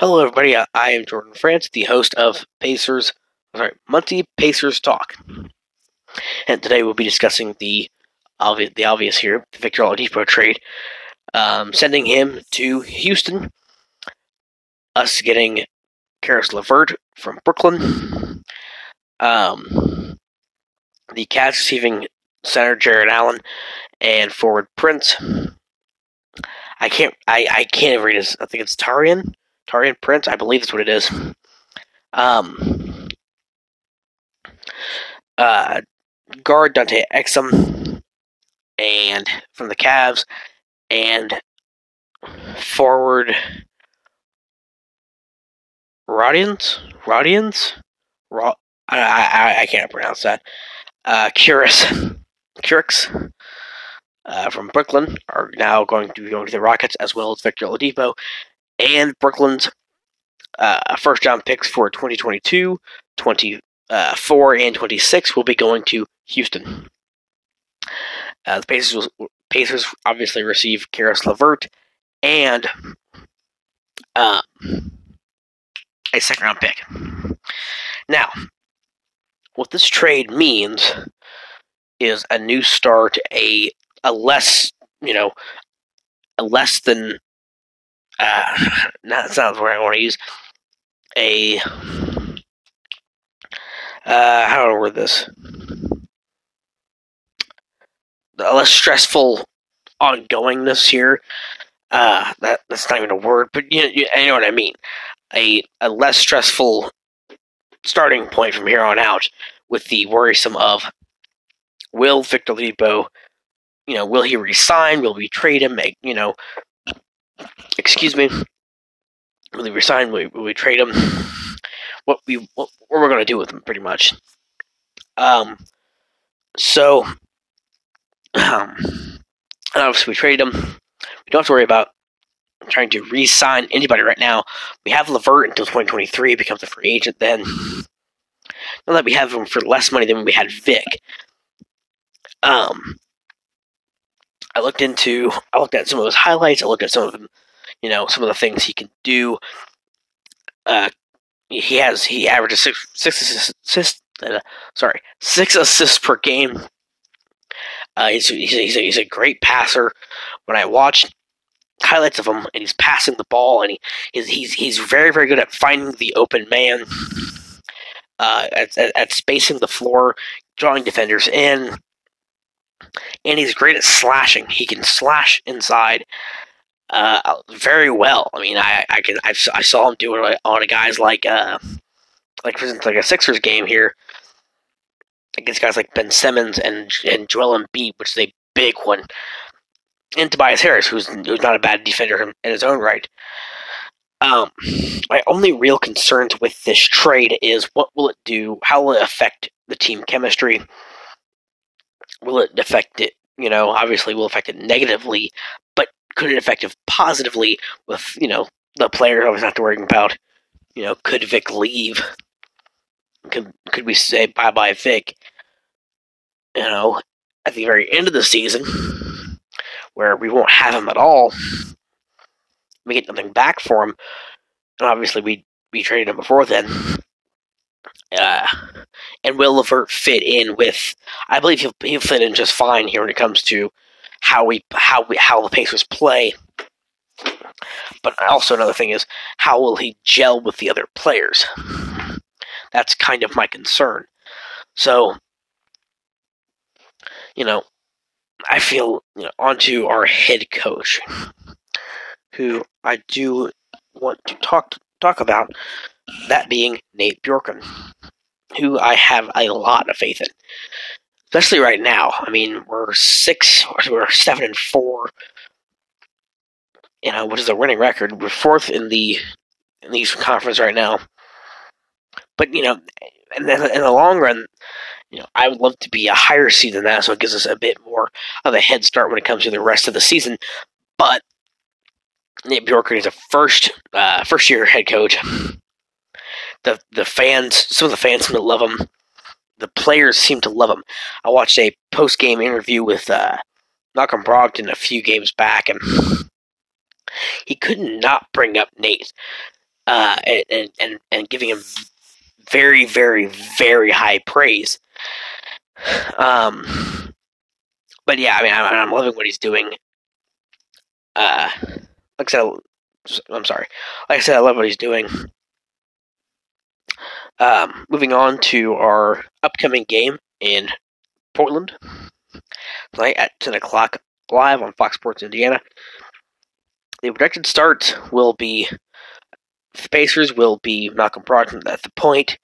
Hello, everybody. I am Jordan France, the host of Pacers, sorry, Muncie Pacers Talk. And today we'll be discussing the obvious, the obvious here, the Victor Oladipo trade, um, sending him to Houston, us getting Caris LeVert from Brooklyn, um, the Cavs receiving center Jarrett Allen and forward Prince. I can't, I, I can't read his. I think it's Tarian. Tarian Prince, I believe that's what it is. Um, uh, guard Dante Exum, and from the Cavs, and forward Rodians, Rodians, Rod, I, I, I can't pronounce that. Uh, Curis, Curix, uh, from Brooklyn are now going to be going to the Rockets as well as Victor Oladipo and Brooklyn's uh, first round picks for 2022, 24, and 26 will be going to Houston. Uh, the Pacers, will, Pacers obviously receive Caris LeVert and uh, a second round pick. Now, what this trade means is a new start, a a less you know, a less than uh, that's not the word I want to use. A uh, how do I word this? A less stressful ongoingness here. Uh, that that's not even a word, but you, you, know what I mean. A a less stressful starting point from here on out, with the worrisome of will Victor Oladipo, you know, will he resign? Will we trade him? Make you know, excuse me, will he resign? Will we, will we trade him? What we what, what we're going to do with him, pretty much. Um, so, um, and obviously we trade him. We don't have to worry about trying to re-sign anybody right now. We have LeVert until 2023, becomes a free agent then. Now that we have him for less money than we had Vic. Um, I looked into, I looked at some of his highlights. I looked at some of you know, some of the things he can do. Uh, he has he averages six six assists. Uh, sorry, six assists per game. Uh, he's he's a, he's, a, he's a great passer. When I watched highlights of him, and he's passing the ball, and he he's he's, he's very very good at finding the open man, uh, at, at, at spacing the floor, drawing defenders in, and he's great at slashing. He can slash inside uh, very well. I mean, I I can I, I saw him do it on a guys like uh like for instance like a Sixers game here against guys like Ben Simmons and and Joel Embiid, which is a big one, and Tobias Harris, who's who's not a bad defender in his own right. Um, my only real concerns with this trade is what will it do? How will it affect the team chemistry? Will it affect it? You know, obviously, will affect it negatively, but could it affect it positively with you know the player always have to worry about? You know, could Vic leave? Could could we say bye bye Vic? You know, at the very end of the season, where we won't have him at all, we get nothing back for him, and obviously we we traded him before then. Uh, and will Levert fit in with? I believe he'll he'll fit in just fine here when it comes to how we how we how the Pacers play. But also another thing is how will he gel with the other players? That's kind of my concern. So, you know, I feel you know, onto our head coach, who I do want to talk talk about, that being Nate Bjorkgren, who I have a lot of faith in, especially right now. I mean, we're six, we're seven and four. You know, which is a winning record? We're fourth in the in the Eastern Conference right now. But you know, in the, in the long run, you know, I would love to be a higher seed than that, so it gives us a bit more of a head start when it comes to the rest of the season. But Nate Bjorkgren is a first uh, first year head coach. The the fans, some of the fans seem to love him. The players seem to love him. I watched a post game interview with uh, Malcolm Brogdon a few games back, and he could not bring up Nate. uh, and, and and giving him very, very, very high praise. Um, but yeah, I mean, I'm, I'm loving what he's doing. Uh, like I said, I'm sorry. Like I said, I love what he's doing. Um, moving on to our upcoming game in Portland tonight at 10 o'clock live on Fox Sports Indiana. The projected start will be the Pacers will be Malcolm Brogdon at the point.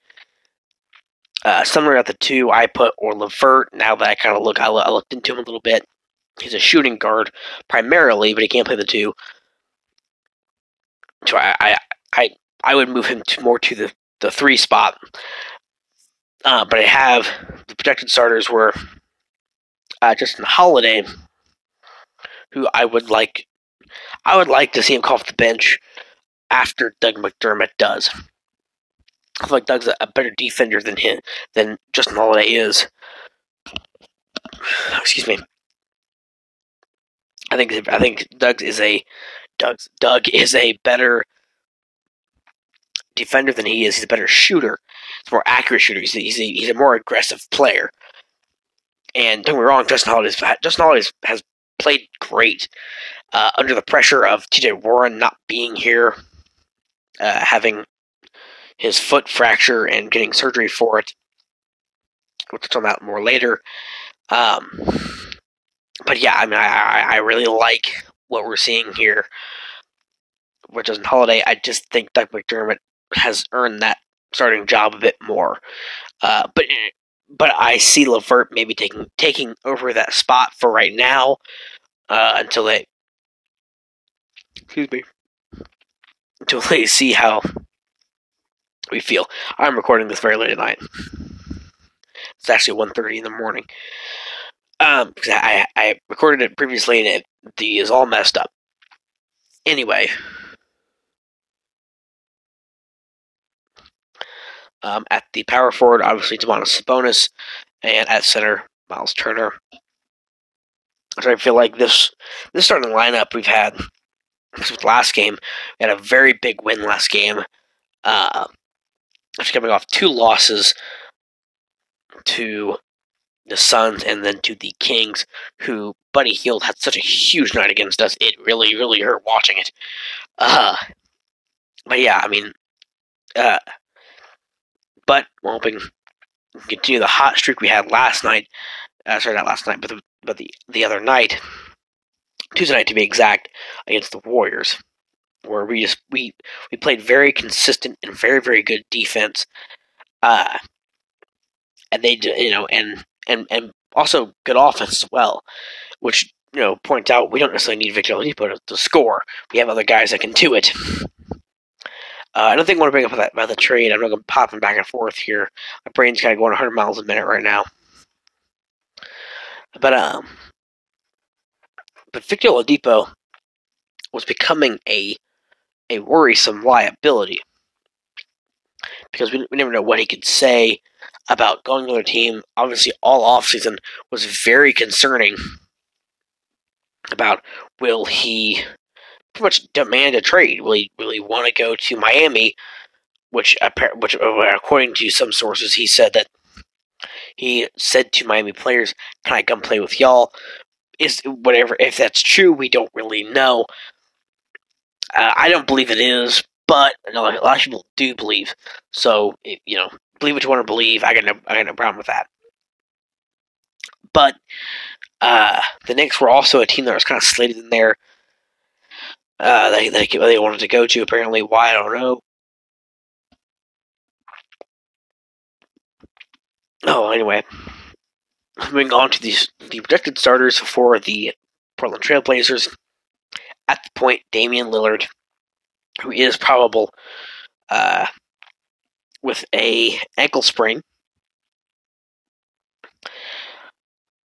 Uh, somewhere at the two, I put or LeVert. Now that I kind of look, I, I looked into him a little bit. He's a shooting guard primarily, but he can't play the two. So I, I, I, I would move him to more to the, the three spot. Uh, but I have the projected starters were uh, Justin Holiday, who I would like. I would like to see him come off the bench after Doug McDermott does. I feel like Doug's a, better defender than him than Justin Holiday is. Excuse me. I think I think Doug is a Doug's Doug is a better defender than he is. He's a better shooter. He's a more accurate shooter. He's a, he's a, he's a more aggressive player. And don't get me wrong, Justin Holiday Justin Holiday has played great uh, under the pressure of T.J. Warren not being here, uh, having his foot fracture and getting surgery for it. We'll touch on that more later. Um, but yeah, I mean, I, I really like what we're seeing here with Justin Holiday. I just think Doug McDermott has earned that starting job a bit more. Uh, but but I see LeVert maybe taking taking over that spot for right now uh, until they excuse me until they see how we feel. I'm recording this very late at night. It's actually 1.30 in the morning. Um, because I, I recorded it previously and it the is all messed up. Anyway. Um, at the power forward, obviously Domantas Sabonis, and at center, Miles Turner. So I feel like this this starting lineup we've had with last game, we had a very big win last game. Uh, after coming off two losses to the Suns and then to the Kings, who Buddy Hield had such a huge night against us. It really, really hurt watching it. Uh, but yeah, I mean, uh, but we're hoping continue the hot streak we had last night. Uh, sorry, not last night, but the, but the the other night, Tuesday night to be exact, against the Warriors where we just we we played very consistent and very very good defense, uh, and they you know and and and also good offense as well, which you know points out we don't necessarily need Victor Oladipo to, to score. We have other guys that can do it. Uh, I don't think I want to bring up that about the trade. I'm not going to pop them back and forth here. My brain's kind of going 100 miles a minute right now. But um, but Victor Oladipo was becoming a a worrisome liability because we, we never know what he could say about going to another team. Obviously, all offseason was very concerning about will he pretty much demand a trade? Will he he want to go to Miami? Which, which, according to some sources, he said that he said to Miami players, "Can I come play with y'all?" Is whatever. If that's true, we don't really know. Uh, I don't believe it is, but a lot of people do believe. So you know, believe what you want to believe. I got no, I got no problem with that. But uh, the Knicks were also a team that was kind of slated in there. Uh, they, they they wanted to go to apparently. Why I don't know. Oh, anyway, moving on to these the projected starters for the Portland Trailblazers at the point Damian Lillard, who is probable uh, with a ankle sprain.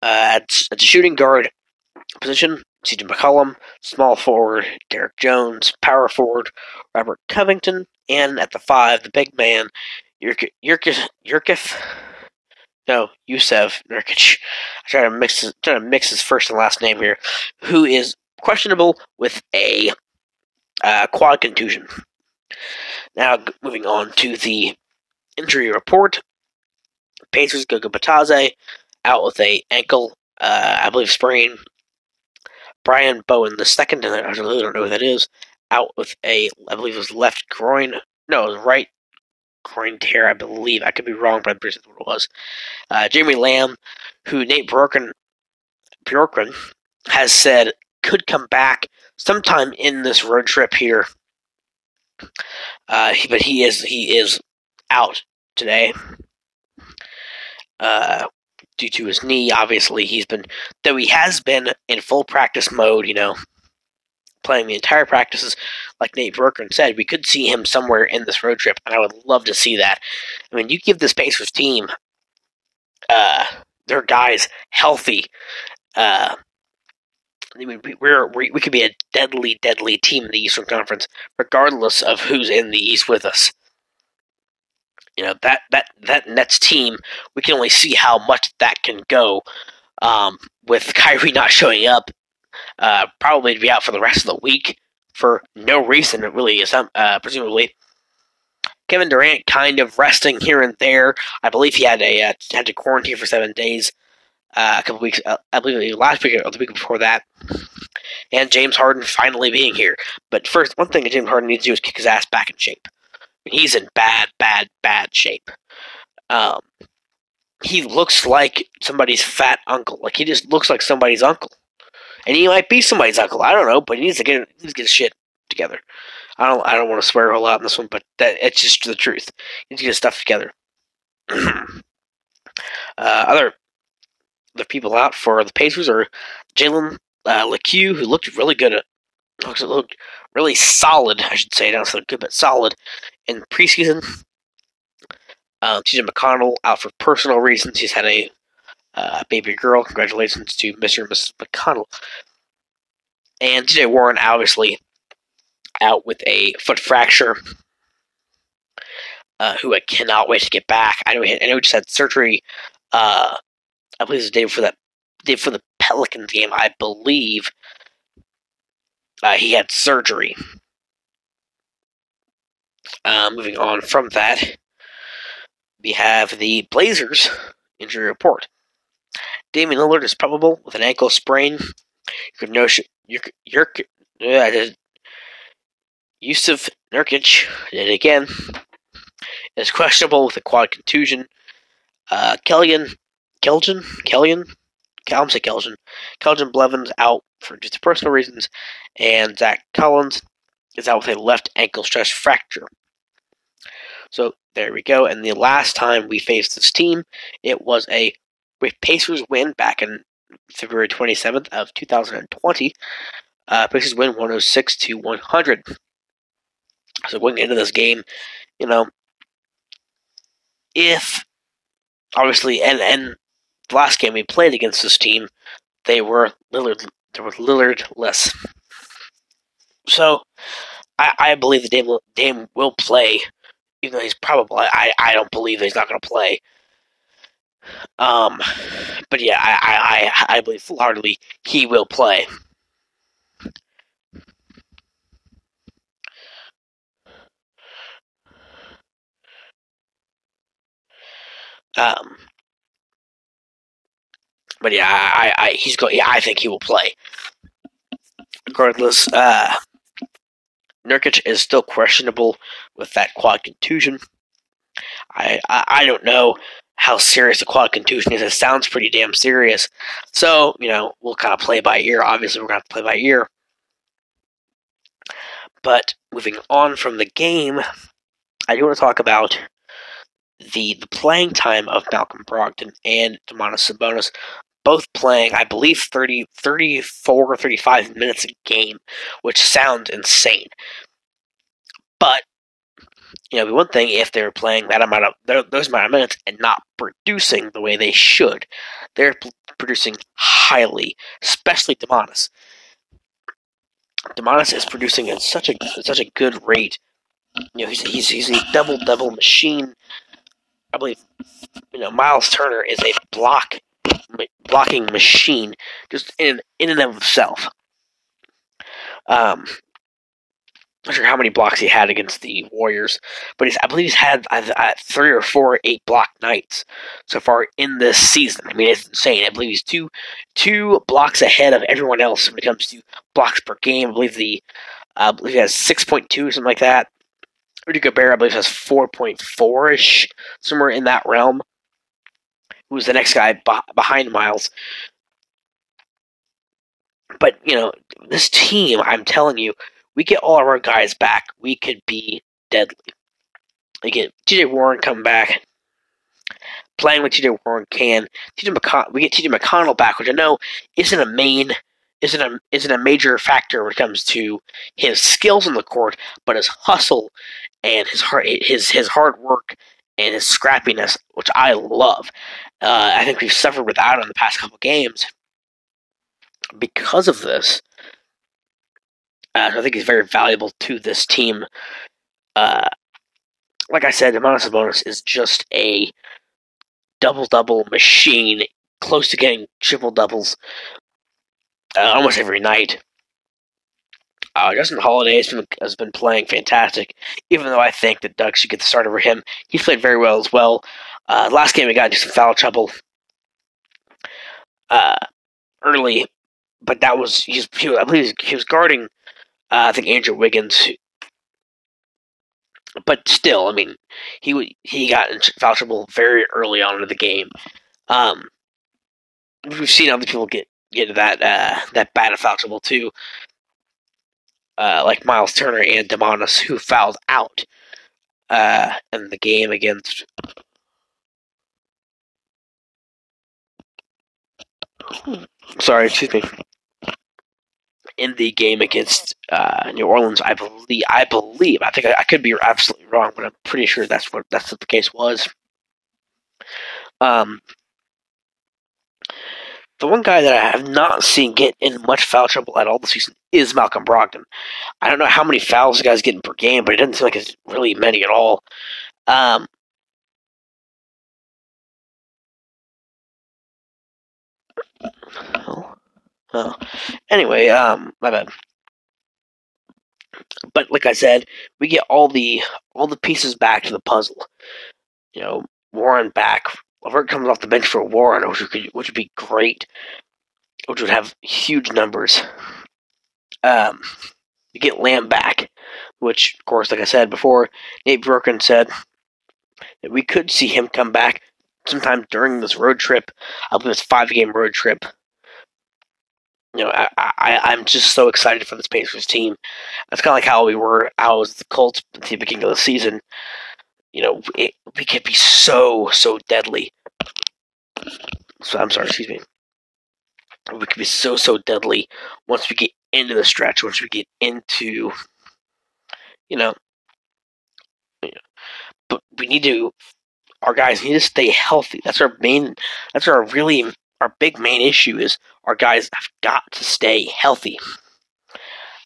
Uh, at, at the shooting guard position, CJ McCollum, small forward, Derrick Jones, power forward, Robert Covington, and at the five, the big man, Yurkif, no, Jusuf Nurkic. I try to mix his, try to mix his first and last name here, who is questionable with a uh, quad contusion. Now, moving on to the injury report. Pacers Goga Bitadze out with a ankle, uh, I believe sprain. Brian Bowen the second, and I really don't know who that is, out with a, I believe it was left groin. No, it was right groin tear, I believe. I could be wrong, but I'm pretty sure what it was. Uh, Jeremy Lamb, who Nate Bjorkgren, Bjorkgren has said could come back sometime in this road trip here. Uh, but he is he is out today uh, due to his knee. Obviously, he's been though he has been in full practice mode. You know, playing the entire practices. Like Nate Bjorkgren said, we could see him somewhere in this road trip, and I would love to see that. I mean, you give this Pacers team uh, their guys healthy. Uh, I mean, we're, we we could be a deadly, deadly team in the Eastern Conference, regardless of who's in the East with us. You know that that that Nets team, we can only see how much that can go. Um, with Kyrie not showing up, uh, probably to be out for the rest of the week for no reason. It really is, um, uh, presumably. Kevin Durant kind of resting here and there. I believe he had a uh, had to quarantine for seven days uh, a couple weeks. Uh, I believe last week or the week before that. And James Harden finally being here. But first, one thing that James Harden needs to do is kick his ass back in shape. He's in bad, bad, bad shape. Um, he looks like somebody's fat uncle. Like he just looks like somebody's uncle, and he might be somebody's uncle. I don't know, but he needs to get needs to get his shit together. I don't I don't want to swear a whole lot in this one, but that it's just the truth. He needs to get his stuff together. uh, other the people out for the Pacers are Jalen uh, Lecque, who looked really good at looks looked really solid, I should say, not so good but solid in preseason. TJ McConnell out for personal reasons. He's had a uh, baby girl. Congratulations to Mr. and Mrs. McConnell. And TJ Warren, obviously, out with a foot fracture. Uh, who I cannot wait to get back. I know he, I know he just had surgery. Uh, I believe it was the day for that day for the Pelicans game. I believe uh, he had surgery. Uh, moving on from that, we have the Blazers injury report. Damian Lillard is probable with an ankle sprain. Notion, your your uh, Jusuf Nurkic did it again. Is questionable with a quad contusion. Uh, Kellyan, Keldon, Kellyan, I'm say Keldon. Keldon Blevins out for just personal reasons, and Zach Collins is out with a left ankle stress fracture. So there we go. And the last time we faced this team, it was a Pacers win back in February 27th of 2020. Uh, Pacers win 106 to 100. So going into this game, you know, if obviously, and and the last game we played against this team, they were Lillard. There was Lillard less. So, I, I believe the Dame, Dame will play, even though he's probably. I, I don't believe that he's not going to play. Um, but yeah, I, I, I believe full-heartedly he will play. Um, but yeah, I, I he's going. Yeah, I think he will play. Regardless, uh, Nurkic is still questionable with that quad contusion. I, I, I don't know how serious a quad contusion is. It sounds pretty damn serious. So you know we'll kind of play by ear. Obviously, we're gonna have to play by ear. But moving on from the game, I do want to talk about the the playing time of Malcolm Brogdon and Domantas Sabonis both playing, I believe, 30, 34 or 35 minutes a game, which sounds insane. But, you know, be one thing if they're playing that amount of, those amount of minutes and not producing the way they should. They're producing highly, especially Domantas. Domantas is producing at such a such a good rate. You know, he's he's, he's a double double machine. I believe, you know, Miles Turner is a block blocking machine just in in and of itself. Um, not sure how many blocks he had against the Warriors, but he's, I believe he's had three or four eight block nights so far in this season. I mean, it's insane. I believe he's two two blocks ahead of everyone else when it comes to blocks per game. I believe the uh, I believe he has six point two something like that. Rudy Gobert, I believe, has four point four ish somewhere in that realm. Who's the next guy behind Miles? But you know, this team, I'm telling you, we get all of our guys back, we could be deadly. We get TJ Warren come back, playing with TJ Warren can. TJ McCon- we get TJ McConnell back, which I know isn't a main, isn't a isn't a major factor when it comes to his skills on the court, but his hustle and his hard his his hard work and his scrappiness, which I love. Uh, I think we've suffered without him the past couple games because of this. Uh, I think he's very valuable to this team. Uh, like I said, Domantas Sabonis is just a double double machine, close to getting triple doubles uh, almost every night. Uh, Justin Holiday has been, has been playing fantastic, even though I think that Doug should get the start over him. He's played very well as well. Uh, last game, he got into some foul trouble uh, early, but that was, he's, he was I believe he was guarding uh, I think Andrew Wiggins. But still, I mean, he he got in foul trouble very early on in the game. Um, we've seen other people get get that uh, that bad of foul trouble too, uh, like Miles Turner and Domantas, who fouled out uh, in the game against. Sorry, excuse me in the game against uh, New Orleans. I believe. I believe. I think I, I, could be absolutely wrong, but I'm pretty sure that's what that's what the case was. Um, the one guy that I have not seen get in much foul trouble at all this season is Malcolm Brogdon. I don't know how many fouls the guy's getting per game, but it doesn't seem like it's really many at all. Um, Oh. Anyway, um, my bad. But like I said, we get all the all the pieces back to the puzzle. You know, Warren back. LeVert comes off the bench for Warren, which would which would be great. Which would have huge numbers. Um, you get Lamb back, which, of course, like I said before, Nate Bjorkgren said that we could see him come back sometime during this road trip. I believe it's five game road trip you know, I, I am just so excited for this Pacers team. It's kind of like how we were, how was the Colts at the beginning of the season. You know, it, we could be so so deadly. So I'm sorry, excuse me. We could be so so deadly once we get into the stretch. Once we get into, you know, you know but we need to. Our guys need to stay healthy. That's our main. That's our really our big main issue is our guys have got to stay healthy.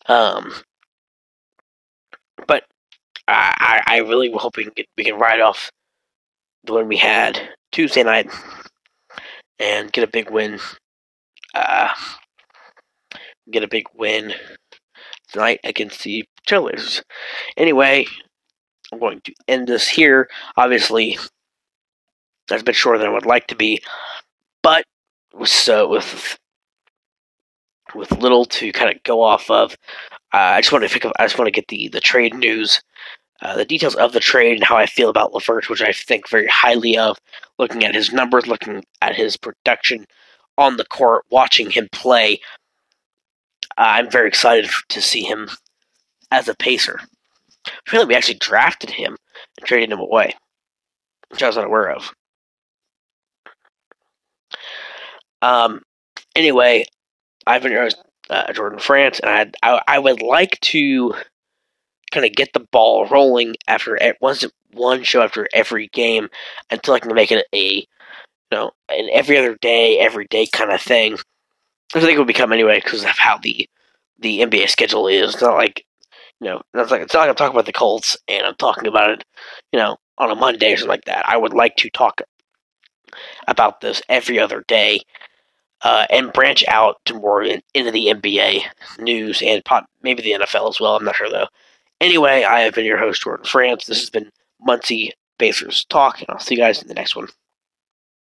Um, but I, I really hope we can, we can ride off the one we had Tuesday night and get a big win. Uh, get a big win tonight against the Trailblazers. Anyway, I'm going to end this here. Obviously, that's a bit shorter than I would like to be, but so with with little to kind of go off of. Uh, I just want to pick up, I just want to get the the trade news, uh, the details of the trade, and how I feel about LeVert, which I think very highly of. Looking at his numbers, looking at his production on the court, watching him play, uh, I'm very excited to see him as a pacer. I feel like we actually drafted him and traded him away, which I was not aware of. Um, anyway, Ivan uh, Jordan France, and I, I, I would like to kind of get the ball rolling after once one show after every game until I can make it a you know an every other day, every day kind of thing. I think it will become anyway because of how the the NBA schedule is. It's not like you know, it's like it's not like I'm talking about the Colts and I'm talking about it, you know, on a Monday or something like that. I would like to talk about this every other day uh, and branch out to more in, into the NBA news and maybe the NFL as well. I'm not sure though. Anyway, I have been your host, Jordan France. This has been Muncie Pacers Talk, and I'll see you guys in the next one.